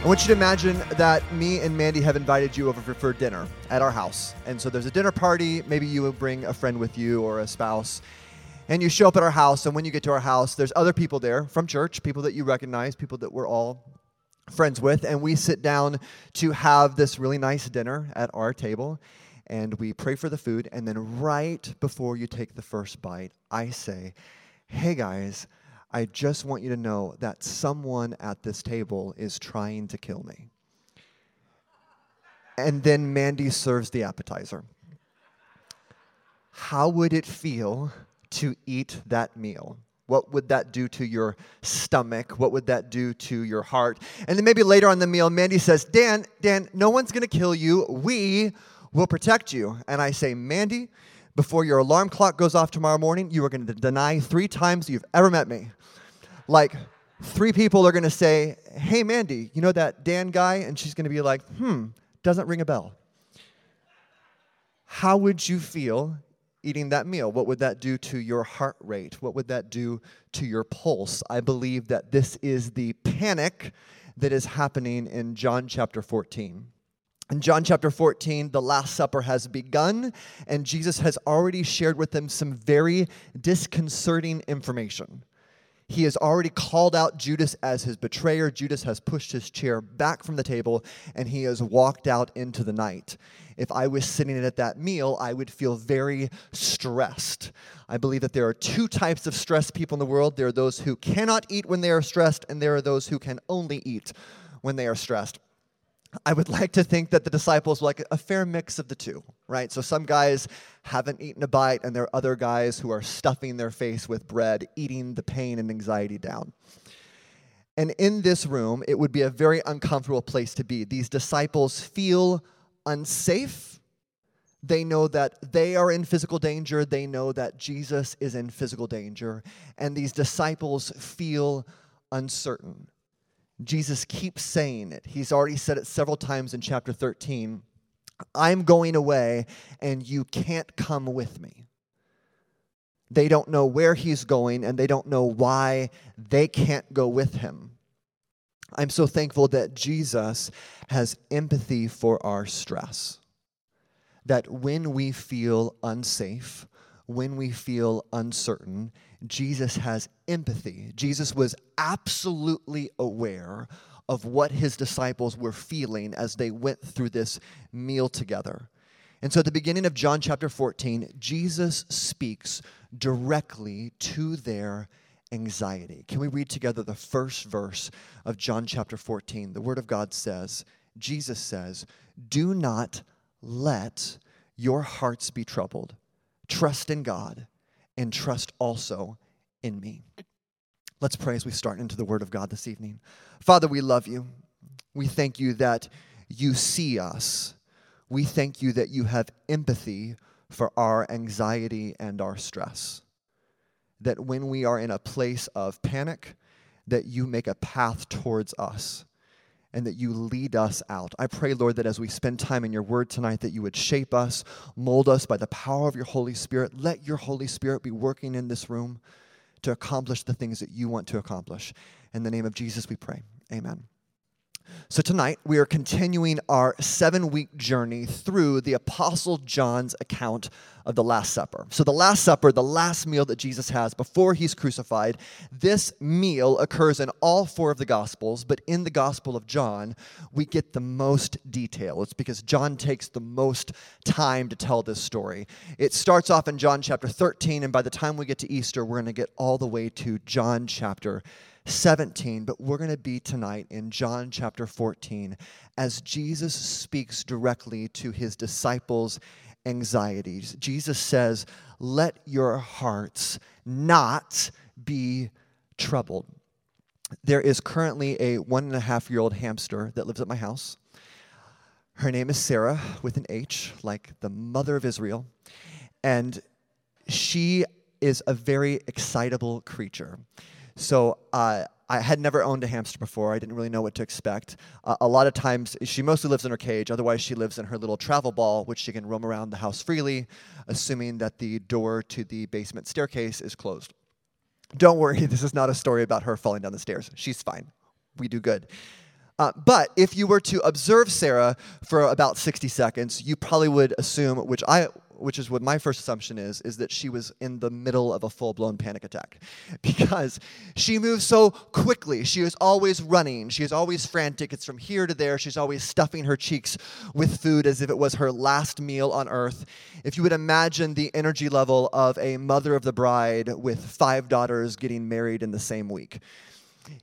I want you to imagine that me and Mandy have invited you over for, dinner at our house. And so there's a dinner party. Maybe you will bring a friend with you or a spouse. And you show up at our house. And when you get to our house, there's other people there from church, people that you recognize, people that we're all friends with. And we sit down to have this really nice dinner at our table. And we pray for the food. And then right before you take the first bite, I say, Hey guys, I just want you to know that someone at this table is trying to kill me. And then Mandy serves the appetizer. How would it feel to eat that meal? What would that do to your stomach? What would that do to your heart? And then maybe later on the meal, Mandy says, Dan, Dan, no one's gonna kill you. We will protect you. And I say, Mandy, before your alarm clock goes off tomorrow morning, you are going to deny three times you've ever met me. Like, three people are going to say, Hey, Mandy, you know that Dan guy? And she's going to be like, Hmm, doesn't ring a bell. How would you feel eating that meal? What would that do to your heart rate? What would that do to your pulse? I believe that this is the panic that is happening in John chapter 14. In John chapter 14, the Last Supper has begun, and Jesus has already shared with them some very disconcerting information. He has already called out Judas as his betrayer. Judas has pushed his chair back from the table, and he has walked out into the night. If I was sitting at that meal, I would feel very stressed. I believe that there are two types of stressed people in the world there are those who cannot eat when they are stressed, and there are those who can only eat when they are stressed. I would like to think that the disciples were like a fair mix of the two, right? So some guys haven't eaten a bite, and there are other guys who are stuffing their face with bread, eating the pain and anxiety down. And in this room, it would be a very uncomfortable place to be. These disciples feel unsafe. They know that they are in physical danger. They know that Jesus is in physical danger. And these disciples feel uncertain. Jesus keeps saying it. He's already said it several times in chapter 13. I'm going away and you can't come with me. They don't know where he's going and they don't know why they can't go with him. I'm so thankful that Jesus has empathy for our stress. That when we feel unsafe, when we feel uncertain, Jesus has empathy. Jesus was absolutely aware of what his disciples were feeling as they went through this meal together. And so at the beginning of John chapter 14, Jesus speaks directly to their anxiety. Can we read together the first verse of John chapter 14? The Word of God says, Jesus says, Do not let your hearts be troubled. Trust in God and trust also in me. Let's pray as we start into the Word of God this evening. Father, we love you. We thank you that you see us. We thank you that you have empathy for our anxiety and our stress. That when we are in a place of panic, that you make a path towards us and that you lead us out. I pray, Lord, that as we spend time in your word tonight, that you would shape us, mold us by the power of your Holy Spirit. Let your Holy Spirit be working in this room to accomplish the things that you want to accomplish. In the name of Jesus, we pray. Amen. So, tonight we are continuing our seven week journey through the Apostle John's account of the Last Supper. So, the Last Supper, the last meal that Jesus has before he's crucified, this meal occurs in all four of the Gospels, but in the Gospel of John, we get the most detail. It's because John takes the most time to tell this story. It starts off in John chapter 13, and by the time we get to Easter, we're going to get all the way to John chapter 17, but we're going to be tonight in John chapter 14 as Jesus speaks directly to his disciples' anxieties. Jesus says, Let your hearts not be troubled. there is currently a one and a half year old hamster that lives at my house. Her name is Sarah with an H, like the mother of Israel. And she is a very excitable creature. So uh, I had never owned a hamster before. I didn't really know what to expect. Uh, a lot of times, she mostly lives in her cage. Otherwise, she lives in her little travel ball, which she can roam around the house freely, assuming that the door to the basement staircase is closed. Don't worry, this is not a story about her falling down the stairs. She's fine. We do good. Uh, but if you were to observe Sarah for about 60 seconds, you probably would assume, which I which is what my first assumption is, is that she was in the middle of a full blown panic attack. Because she moves so quickly. She is always running. She is always frantic. It's from here to there. She's always stuffing her cheeks with food as if it was her last meal on earth. If you would imagine the energy level of a mother of the bride with five daughters getting married in the same week,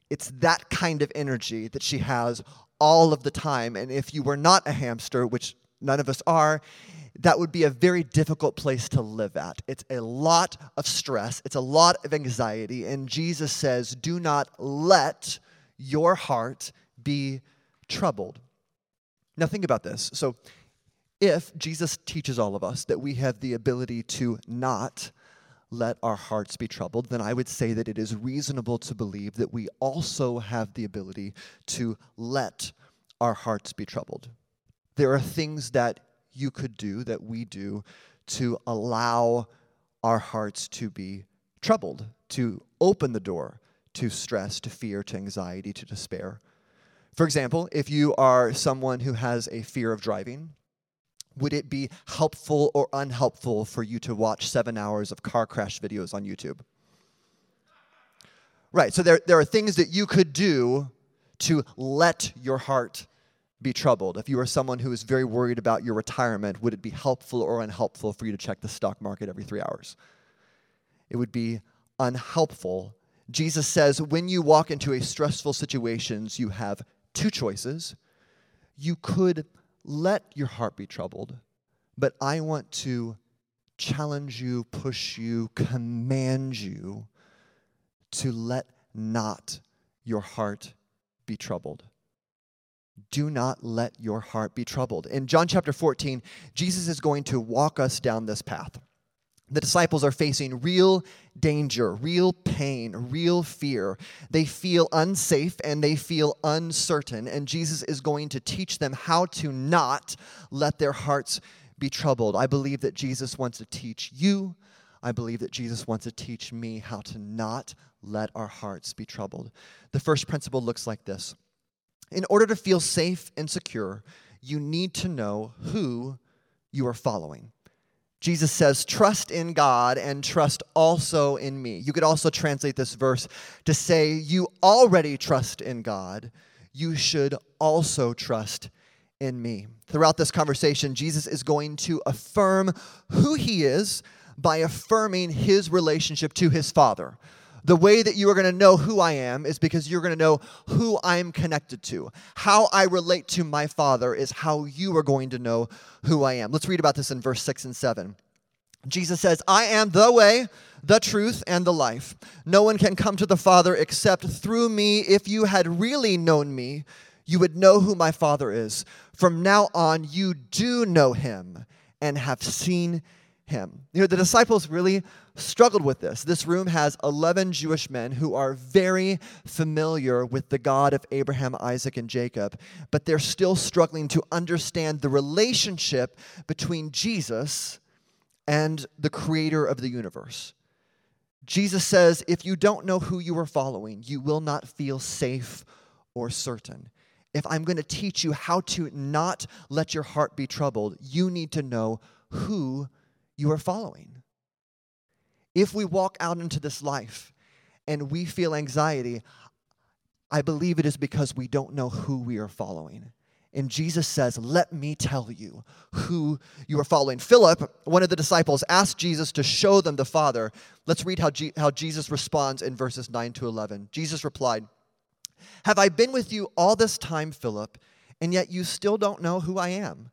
it's that kind of energy that she has all of the time. And if you were not a hamster, which none of us are, that would be a very difficult place to live at. It's a lot of stress, it's a lot of anxiety. And Jesus says, Do not let your heart be troubled. Now, think about this. So, if Jesus teaches all of us that we have the ability to not let our hearts be troubled, then I would say that it is reasonable to believe that we also have the ability to let our hearts be troubled. There are things that you could do, that we do, to allow our hearts to be troubled, to open the door to stress, to fear, to anxiety, to despair. For example, if you are someone who has a fear of driving, would it be helpful or unhelpful for you to watch seven hours of car crash videos on YouTube? Right, so there, there are things that you could do to let your heart be troubled. If you are someone who is very worried about your retirement, would it be helpful or unhelpful for you to check the stock market every three hours? It would be unhelpful. Jesus says when you walk into a stressful situations, you have two choices. You could let your heart be troubled, but I want to challenge you, push you, command you to let not your heart be troubled do not let your heart be troubled. In John chapter 14, Jesus is going to walk us down this path. The disciples are facing real danger, real pain, real fear. They feel unsafe and they feel uncertain, and Jesus is going to teach them how to not let their hearts be troubled. I believe that Jesus wants to teach you. I believe that Jesus wants to teach me how to not let our hearts be troubled. The first principle looks like this in order to feel safe and secure, you need to know who you are following. Jesus says, Trust in God and trust also in me. You could also translate this verse to say, You already trust in God. You should also trust in me. Throughout this conversation, Jesus is going to affirm who he is by affirming his relationship to his Father. The way that you are going to know who I am is because you're going to know who I'm connected to. How I relate to my Father is how you are going to know who I am. Let's read about this in verse 6 and 7. Jesus says, I am the way, the truth, and the life. No one can come to the Father except through me. If you had really known me, you would know who my Father is. From now on, you do know him and have seen him. You know, the disciples really struggled with this. This room has 11 Jewish men who are very familiar with the God of Abraham, Isaac, and Jacob, but they're still struggling to understand the relationship between Jesus and the creator of the universe. Jesus says, if you don't know who you are following, you will not feel safe or certain. If I'm going to teach you how to not let your heart be troubled, you need to know who you are following. If we walk out into this life and we feel anxiety, I believe it is because we don't know who we are following. And Jesus says, Let me tell you who you are following. Philip, one of the disciples, asked Jesus to show them the Father. Let's read how, G- how Jesus responds in verses 9 to 11. Jesus replied, Have I been with you all this time, Philip, and yet you still don't know who I am?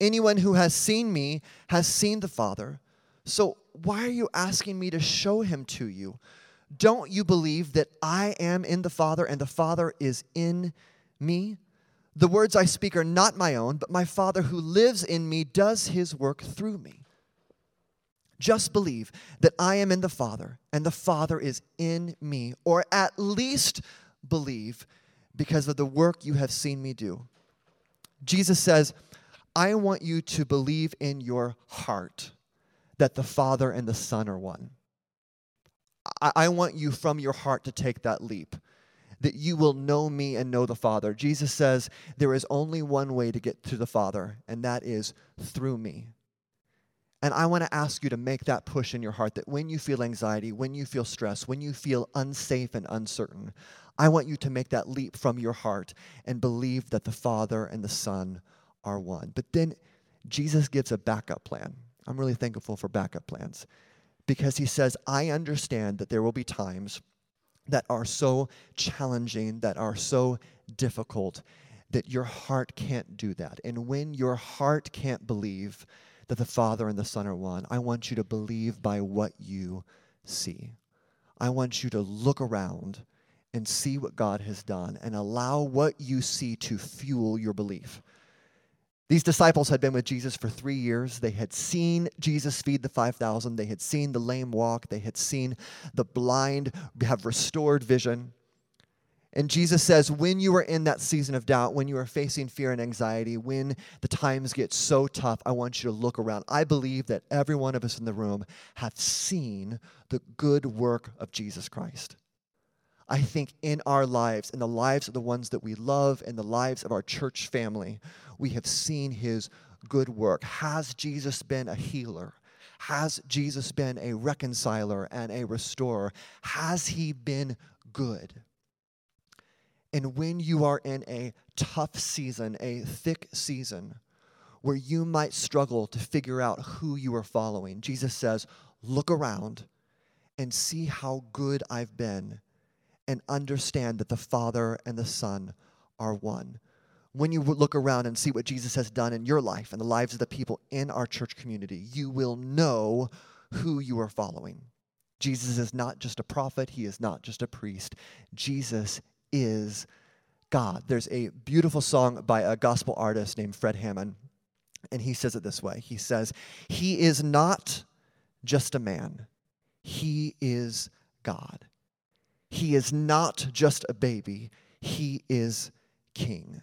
Anyone who has seen me has seen the Father. So why are you asking me to show him to you? Don't you believe that I am in the Father and the Father is in me? The words I speak are not my own, but my Father who lives in me does his work through me. Just believe that I am in the Father and the Father is in me, or at least believe because of the work you have seen me do. Jesus says, I want you to believe in your heart that the Father and the Son are one. I, I want you from your heart to take that leap that you will know me and know the Father. Jesus says there is only one way to get to the Father, and that is through me. And I want to ask you to make that push in your heart that when you feel anxiety, when you feel stress, when you feel unsafe and uncertain, I want you to make that leap from your heart and believe that the Father and the Son are one. But then Jesus gives a backup plan. I'm really thankful for backup plans because he says, I understand that there will be times that are so challenging, that are so difficult, that your heart can't do that. And when your heart can't believe that the Father and the Son are one, I want you to believe by what you see. I want you to look around and see what God has done and allow what you see to fuel your belief. These disciples had been with Jesus for three years. They had seen Jesus feed the 5,000. They had seen the lame walk. They had seen the blind have restored vision. And Jesus says, when you are in that season of doubt, when you are facing fear and anxiety, when the times get so tough, I want you to look around. I believe that every one of us in the room have seen the good work of Jesus Christ. I think in our lives, in the lives of the ones that we love, in the lives of our church family, we have seen his good work. Has Jesus been a healer? Has Jesus been a reconciler and a restorer? Has he been good? And when you are in a tough season, a thick season, where you might struggle to figure out who you are following, Jesus says, Look around and see how good I've been and understand that the Father and the Son are one. When you look around and see what Jesus has done in your life and the lives of the people in our church community, you will know who you are following. Jesus is not just a prophet, he is not just a priest. Jesus is God. There's a beautiful song by a gospel artist named Fred Hammond, and he says it this way He says, He is not just a man, he is God. He is not just a baby, he is king.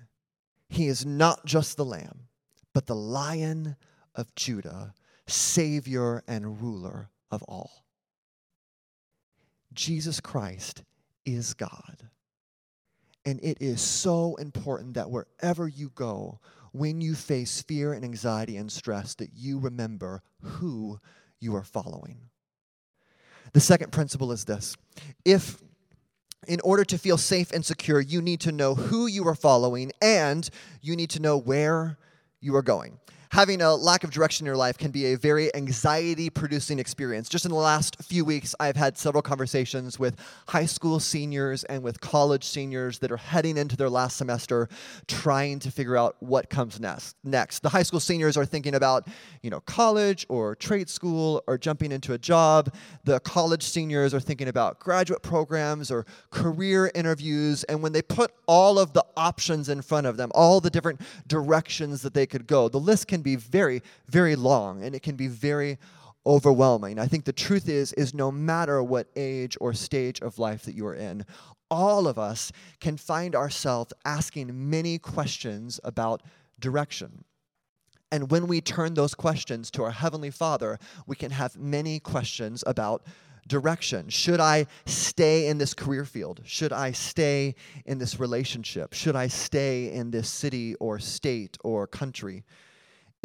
He is not just the lamb, but the lion of Judah, savior and ruler of all. Jesus Christ is God. And it is so important that wherever you go, when you face fear and anxiety and stress, that you remember who you are following. The second principle is this if in order to feel safe and secure, you need to know who you are following and you need to know where you are going having a lack of direction in your life can be a very anxiety producing experience. Just in the last few weeks, I've had several conversations with high school seniors and with college seniors that are heading into their last semester trying to figure out what comes next. Next, the high school seniors are thinking about, you know, college or trade school or jumping into a job. The college seniors are thinking about graduate programs or career interviews, and when they put all of the options in front of them, all the different directions that they could go, the list can can be very, very long and it can be very overwhelming. I think the truth is is no matter what age or stage of life that you are in, all of us can find ourselves asking many questions about direction. And when we turn those questions to our Heavenly Father, we can have many questions about direction. Should I stay in this career field? Should I stay in this relationship? Should I stay in this city or state or country?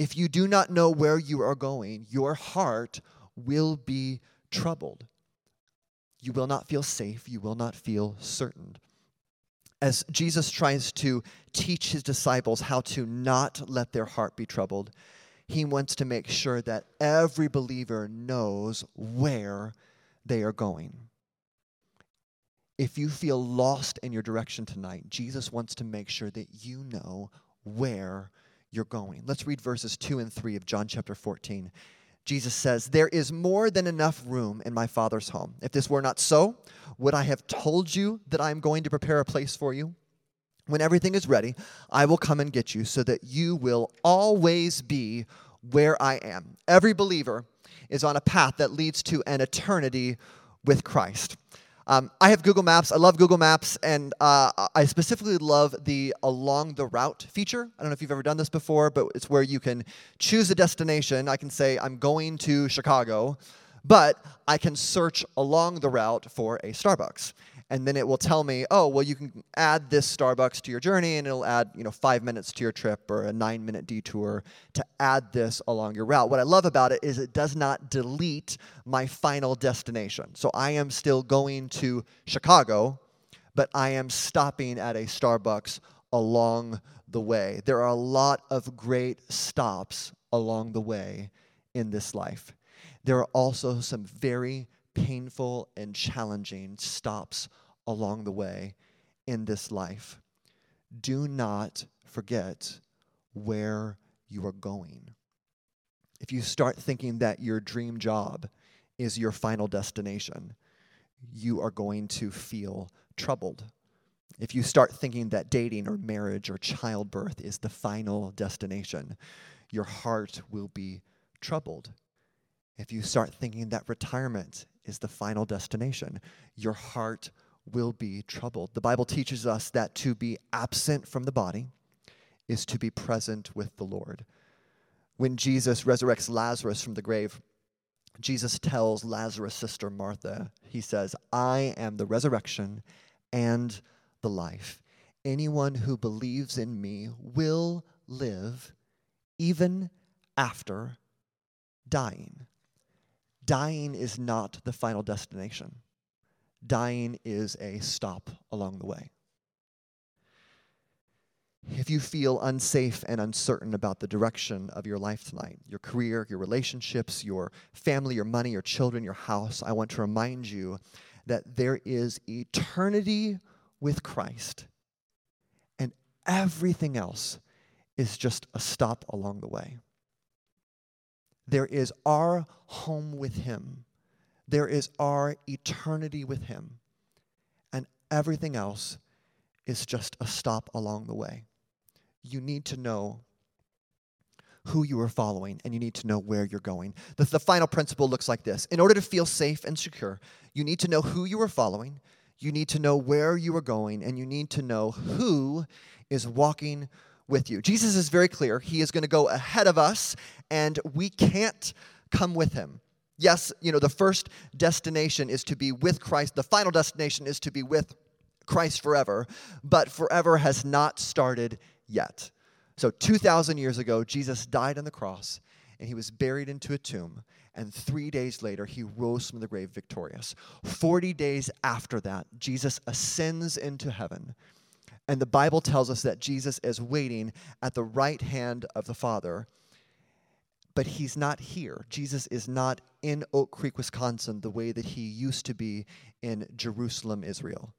If you do not know where you are going, your heart will be troubled. You will not feel safe. You will not feel certain. As Jesus tries to teach his disciples how to not let their heart be troubled, he wants to make sure that every believer knows where they are going. If you feel lost in your direction tonight, Jesus wants to make sure that you know where you're going. Let's read verses 2 and 3 of John chapter 14. Jesus says, There is more than enough room in my Father's home. If this were not so, would I have told you that I am going to prepare a place for you? When everything is ready, I will come and get you so that you will always be where I am. Every believer is on a path that leads to an eternity with Christ. Um, I have Google Maps. I love Google Maps, and uh, I specifically love the along the route feature. I don't know if you've ever done this before, but it's where you can choose a destination. I can say, I'm going to Chicago, but I can search along the route for a Starbucks and then it will tell me, oh, well, you can add this Starbucks to your journey, and it'll add, you know, five minutes to your trip or a nine-minute detour to add this along your route. What I love about it is it does not delete my final destination. So I am still going to Chicago, but I am stopping at a Starbucks along the way. There are a lot of great stops along the way in this life. There are also some very painful and challenging stops along the way in this life. Do not forget where you are going. If you start thinking that your dream job is your final destination, you are going to feel troubled. If you start thinking that dating or marriage or childbirth is the final destination, your heart will be troubled. If you start thinking that retirement is the final destination, your heart will be troubled. The Bible teaches us that to be absent from the body is to be present with the Lord. When Jesus resurrects Lazarus from the grave, Jesus tells Lazarus' sister Martha, He says, I am the resurrection and the life. Anyone who believes in me will live even after dying. Dying is not the final destination dying is a stop along the way. If you feel unsafe and uncertain about the direction of your life tonight, your career, your relationships, your family, your money, your children, your house, I want to remind you that there is eternity with Christ, and everything else is just a stop along the way. There is our home with Him there is our eternity with Him. And everything else is just a stop along the way. You need to know who you are following and you need to know where you're going. The, the final principle looks like this In order to feel safe and secure, you need to know who you are following, you need to know where you are going, and you need to know who is walking with you. Jesus is very clear. He is going to go ahead of us, and we can't come with him. Yes, you know, the first destination is to be with Christ, the final destination is to be with Christ forever, but forever has not started yet. So, 2,000 years ago, Jesus died on the cross and he was buried into a tomb. And three days later, he rose from the grave victorious. 40 days after that, Jesus ascends into heaven. And the Bible tells us that Jesus is waiting at the right hand of the Father but he's not here. Jesus is not in Oak Creek, Wisconsin, the way that he used to be in Jerusalem, Israel.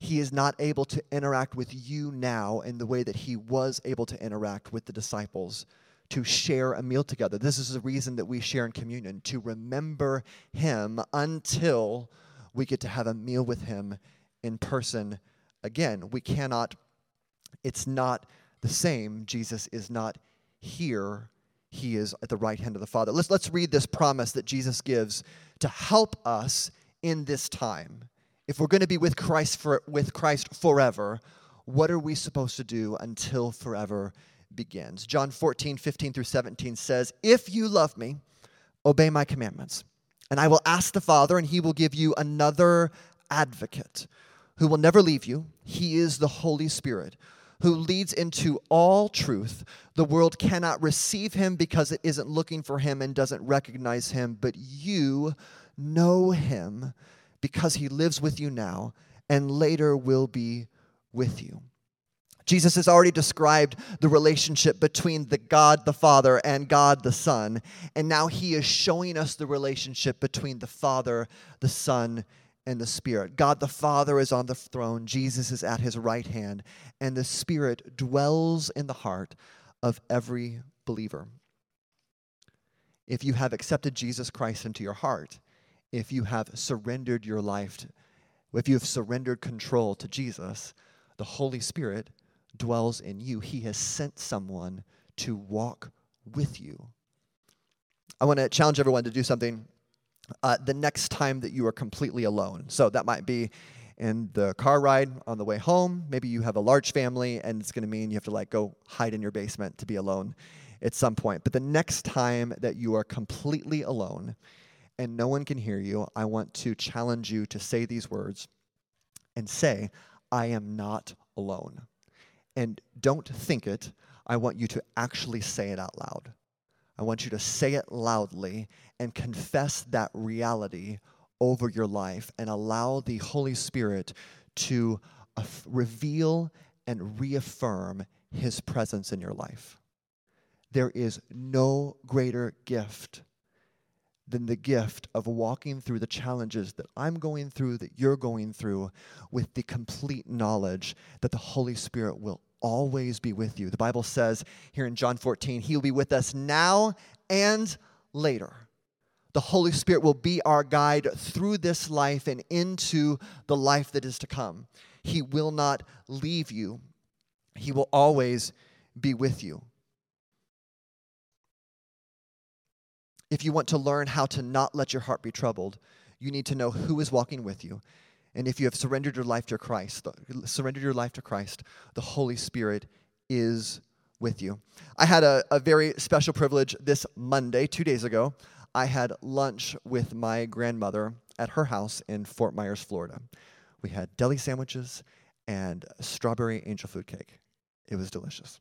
He is not able to interact with you now in the way that he was able to interact with the disciples to share a meal together. This is the reason that we share in communion, to remember him until we get to have a meal with him in person again. We cannot, it's not the same. Jesus is not here he is at the right hand of the Father. Let's, let's read this promise that Jesus gives to help us in this time. If we're going to be with Christ, for, with Christ forever, what are we supposed to do until forever begins? John 14, 15 through 17 says, If you love me, obey my commandments. And I will ask the Father, and he will give you another advocate who will never leave you. He is the Holy Spirit who leads into all truth. The world cannot receive him because it isn't looking for him and doesn't recognize him, but you know him because he lives with you now and later will be with you. Jesus has already described the relationship between the God the Father and God the Son, and now he is showing us the relationship between the Father, the Son, and the Spirit. God the Father is on the throne, Jesus is at his right hand, and the Spirit dwells in the heart of every believer. if you have accepted Jesus Christ into your heart, if you have surrendered your life, if you have surrendered control to Jesus, the Holy Spirit dwells in you. He has sent someone to walk with you. I want to challenge everyone to do something uh, the next time that you are completely alone. So that might be in the car ride on the way home. Maybe you have a large family and it's going to mean you have to like go hide in your basement to be alone at some point. But the next time that you are completely alone and no one can hear you, I want to challenge you to say these words and say, I am not alone. And don't think it. I want you to actually say it out loud. I want you to say it loudly and confess that reality over your life and allow the Holy Spirit to uh, reveal and reaffirm His presence in your life. There is no greater gift than the gift of walking through the challenges that I'm going through, that you're going through, with the complete knowledge that the Holy Spirit will always be with you. The Bible says here in John 14, He will be with us now and later. The Holy Spirit will be our guide through this life and into the life that is to come. He will not leave you, He will always be with you. If you want to learn how to not let your heart be troubled, you need to know who is walking with you. And if you have surrendered your life to Christ, surrendered your life to Christ, the Holy Spirit is with you. I had a, a very special privilege this Monday, two days ago. I had lunch with my grandmother at her house in Fort Myers, Florida. We had deli sandwiches and strawberry angel food cake. It was delicious.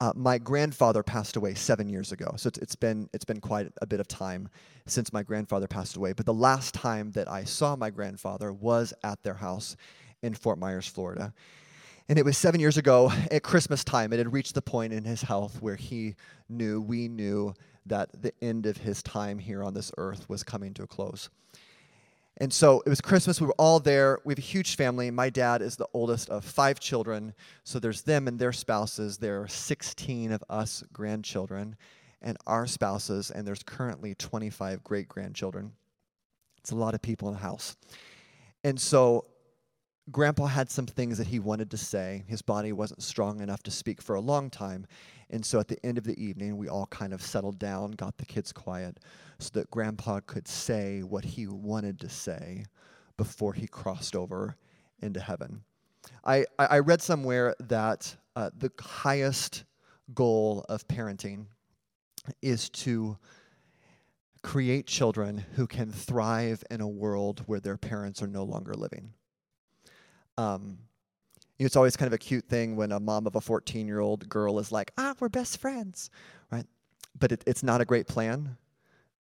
Uh, my grandfather passed away seven years ago, so it's, it's been it's been quite a bit of time since my grandfather passed away. But the last time that I saw my grandfather was at their house in Fort Myers, Florida, and it was seven years ago at Christmas time. It had reached the point in his health where he knew, we knew, that the end of his time here on this earth was coming to a close. And so it was Christmas. We were all there. We have a huge family. My dad is the oldest of five children. So there's them and their spouses. There are 16 of us grandchildren and our spouses. And there's currently 25 great grandchildren. It's a lot of people in the house. And so Grandpa had some things that he wanted to say. His body wasn't strong enough to speak for a long time. And so at the end of the evening, we all kind of settled down, got the kids quiet, so that Grandpa could say what he wanted to say before he crossed over into heaven. I, I read somewhere that uh, the highest goal of parenting is to create children who can thrive in a world where their parents are no longer living. Um, it's always kind of a cute thing when a mom of a 14 year old girl is like, ah, we're best friends, right? But it, it's not a great plan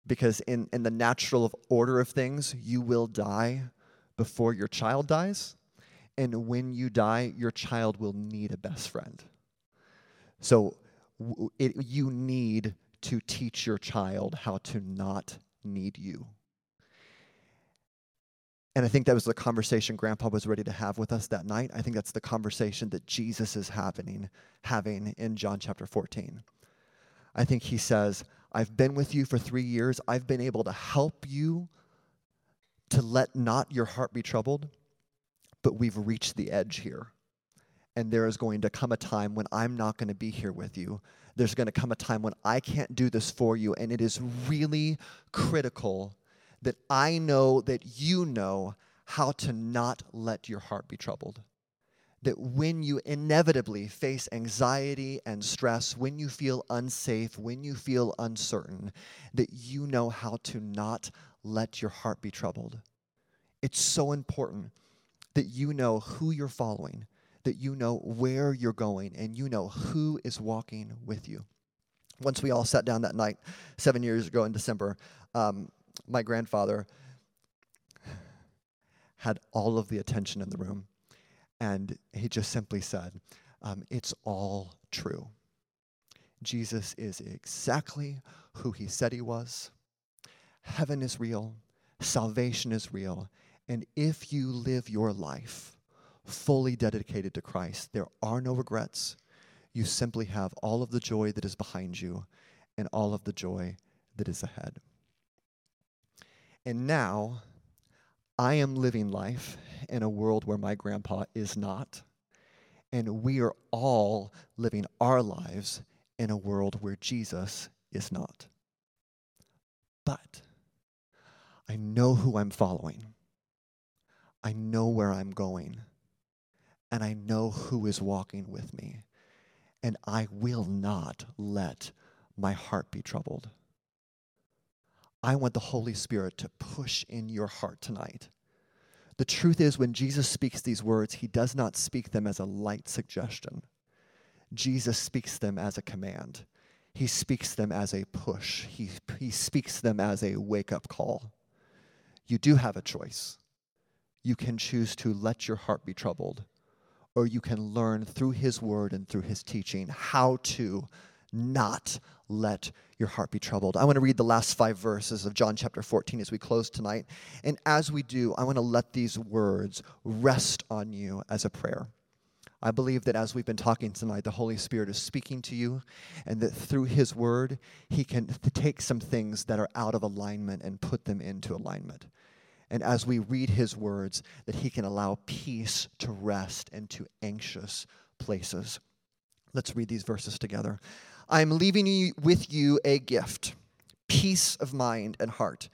because, in, in the natural order of things, you will die before your child dies. And when you die, your child will need a best friend. So it, you need to teach your child how to not need you. And I think that was the conversation Grandpa was ready to have with us that night. I think that's the conversation that Jesus is happening, having in John chapter 14. I think he says, I've been with you for three years. I've been able to help you to let not your heart be troubled, but we've reached the edge here. And there is going to come a time when I'm not going to be here with you. There's going to come a time when I can't do this for you. And it is really critical that I know that you know how to not let your heart be troubled. That when you inevitably face anxiety and stress, when you feel unsafe, when you feel uncertain, that you know how to not let your heart be troubled. It's so important that you know who you're following, that you know where you're going, and you know who is walking with you. Once we all sat down that night, seven years ago in December, um, my grandfather had all of the attention in the room. And he just simply said, um, It's all true. Jesus is exactly who he said he was. Heaven is real, salvation is real. And if you live your life fully dedicated to Christ, there are no regrets. You simply have all of the joy that is behind you and all of the joy that is ahead. And now, I am living life in a world where my grandpa is not. And we are all living our lives in a world where Jesus is not. But I know who I'm following, I know where I'm going, and I know who is walking with me. And I will not let my heart be troubled. I want the Holy Spirit to push in your heart tonight. The truth is, when Jesus speaks these words, he does not speak them as a light suggestion. Jesus speaks them as a command. He speaks them as a push. He, he speaks them as a wake up call. You do have a choice. You can choose to let your heart be troubled, or you can learn through His word and through His teaching how to not let your heart be troubled. I want to read the last five verses of John chapter 14 as we close tonight. And as we do, I want to let these words rest on you as a prayer. I believe that as we've been talking tonight, the Holy Spirit is speaking to you, and that through His Word, He can take some things that are out of alignment and put them into alignment. And as we read His words, that He can allow peace to rest into anxious places. Let's read these verses together. I'm leaving you with you a gift, peace of mind and heart.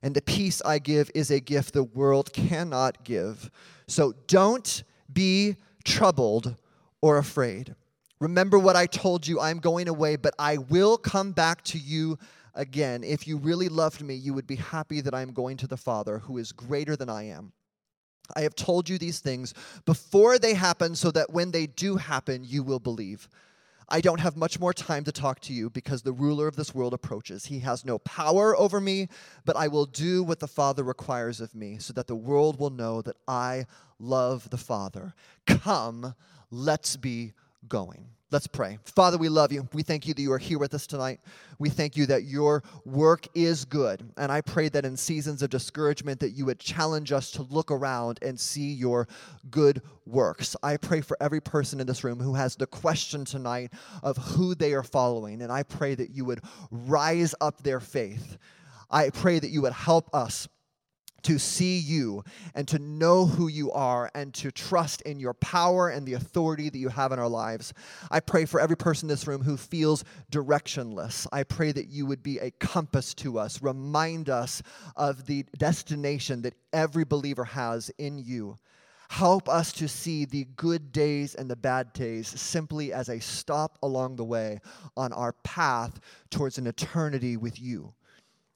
And the peace I give is a gift the world cannot give. So don't be troubled or afraid. Remember what I told you I'm going away, but I will come back to you again. If you really loved me, you would be happy that I'm going to the Father who is greater than I am. I have told you these things before they happen so that when they do happen, you will believe. I don't have much more time to talk to you because the ruler of this world approaches. He has no power over me, but I will do what the Father requires of me so that the world will know that I love the Father. Come, let's be going. Let's pray. Father, we love you. We thank you that you are here with us tonight. We thank you that your work is good. And I pray that in seasons of discouragement that you would challenge us to look around and see your good works. I pray for every person in this room who has the question tonight of who they are following. And I pray that you would rise up their faith. I pray that you would help us to see you and to know who you are and to trust in your power and the authority that you have in our lives. I pray for every person in this room who feels directionless. I pray that you would be a compass to us, remind us of the destination that every believer has in you. Help us to see the good days and the bad days simply as a stop along the way on our path towards an eternity with you.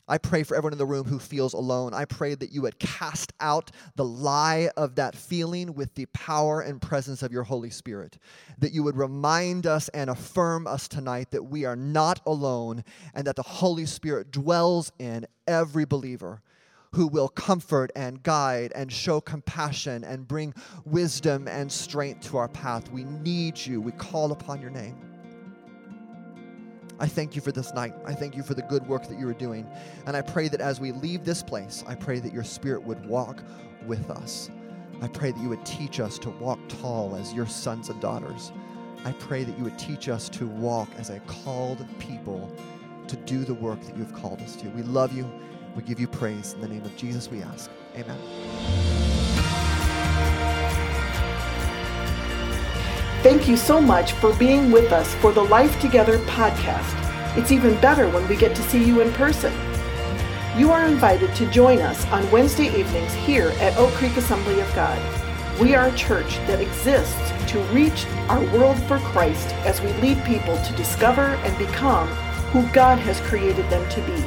I pray for everyone in the room who feels alone. I pray that you would cast out the lie of that feeling with the power and presence of your Holy Spirit. That you would remind us and affirm us tonight that we are not alone and that the Holy Spirit dwells in every believer who will comfort and guide and show compassion and bring wisdom and strength to our path. We need you. We call upon your name. I thank you for this night. I thank you for the good work that you are doing. And I pray that as we leave this place, I pray that your spirit would walk with us. I pray that you would teach us to walk tall as your sons and daughters. I pray that you would teach us to walk as a called people to do the work that you've called us to. We love you. We give you praise. In the name of Jesus, we ask. Amen. Thank you so much for being with us for the Life Together podcast. It's even better when we get to see you in person. You are invited to join us on Wednesday evenings here at Oak Creek Assembly of God. We are a church that exists to reach our world for Christ as we lead people to discover and become who God has created them to be.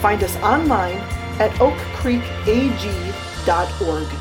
Find us online at oakcreekag.org.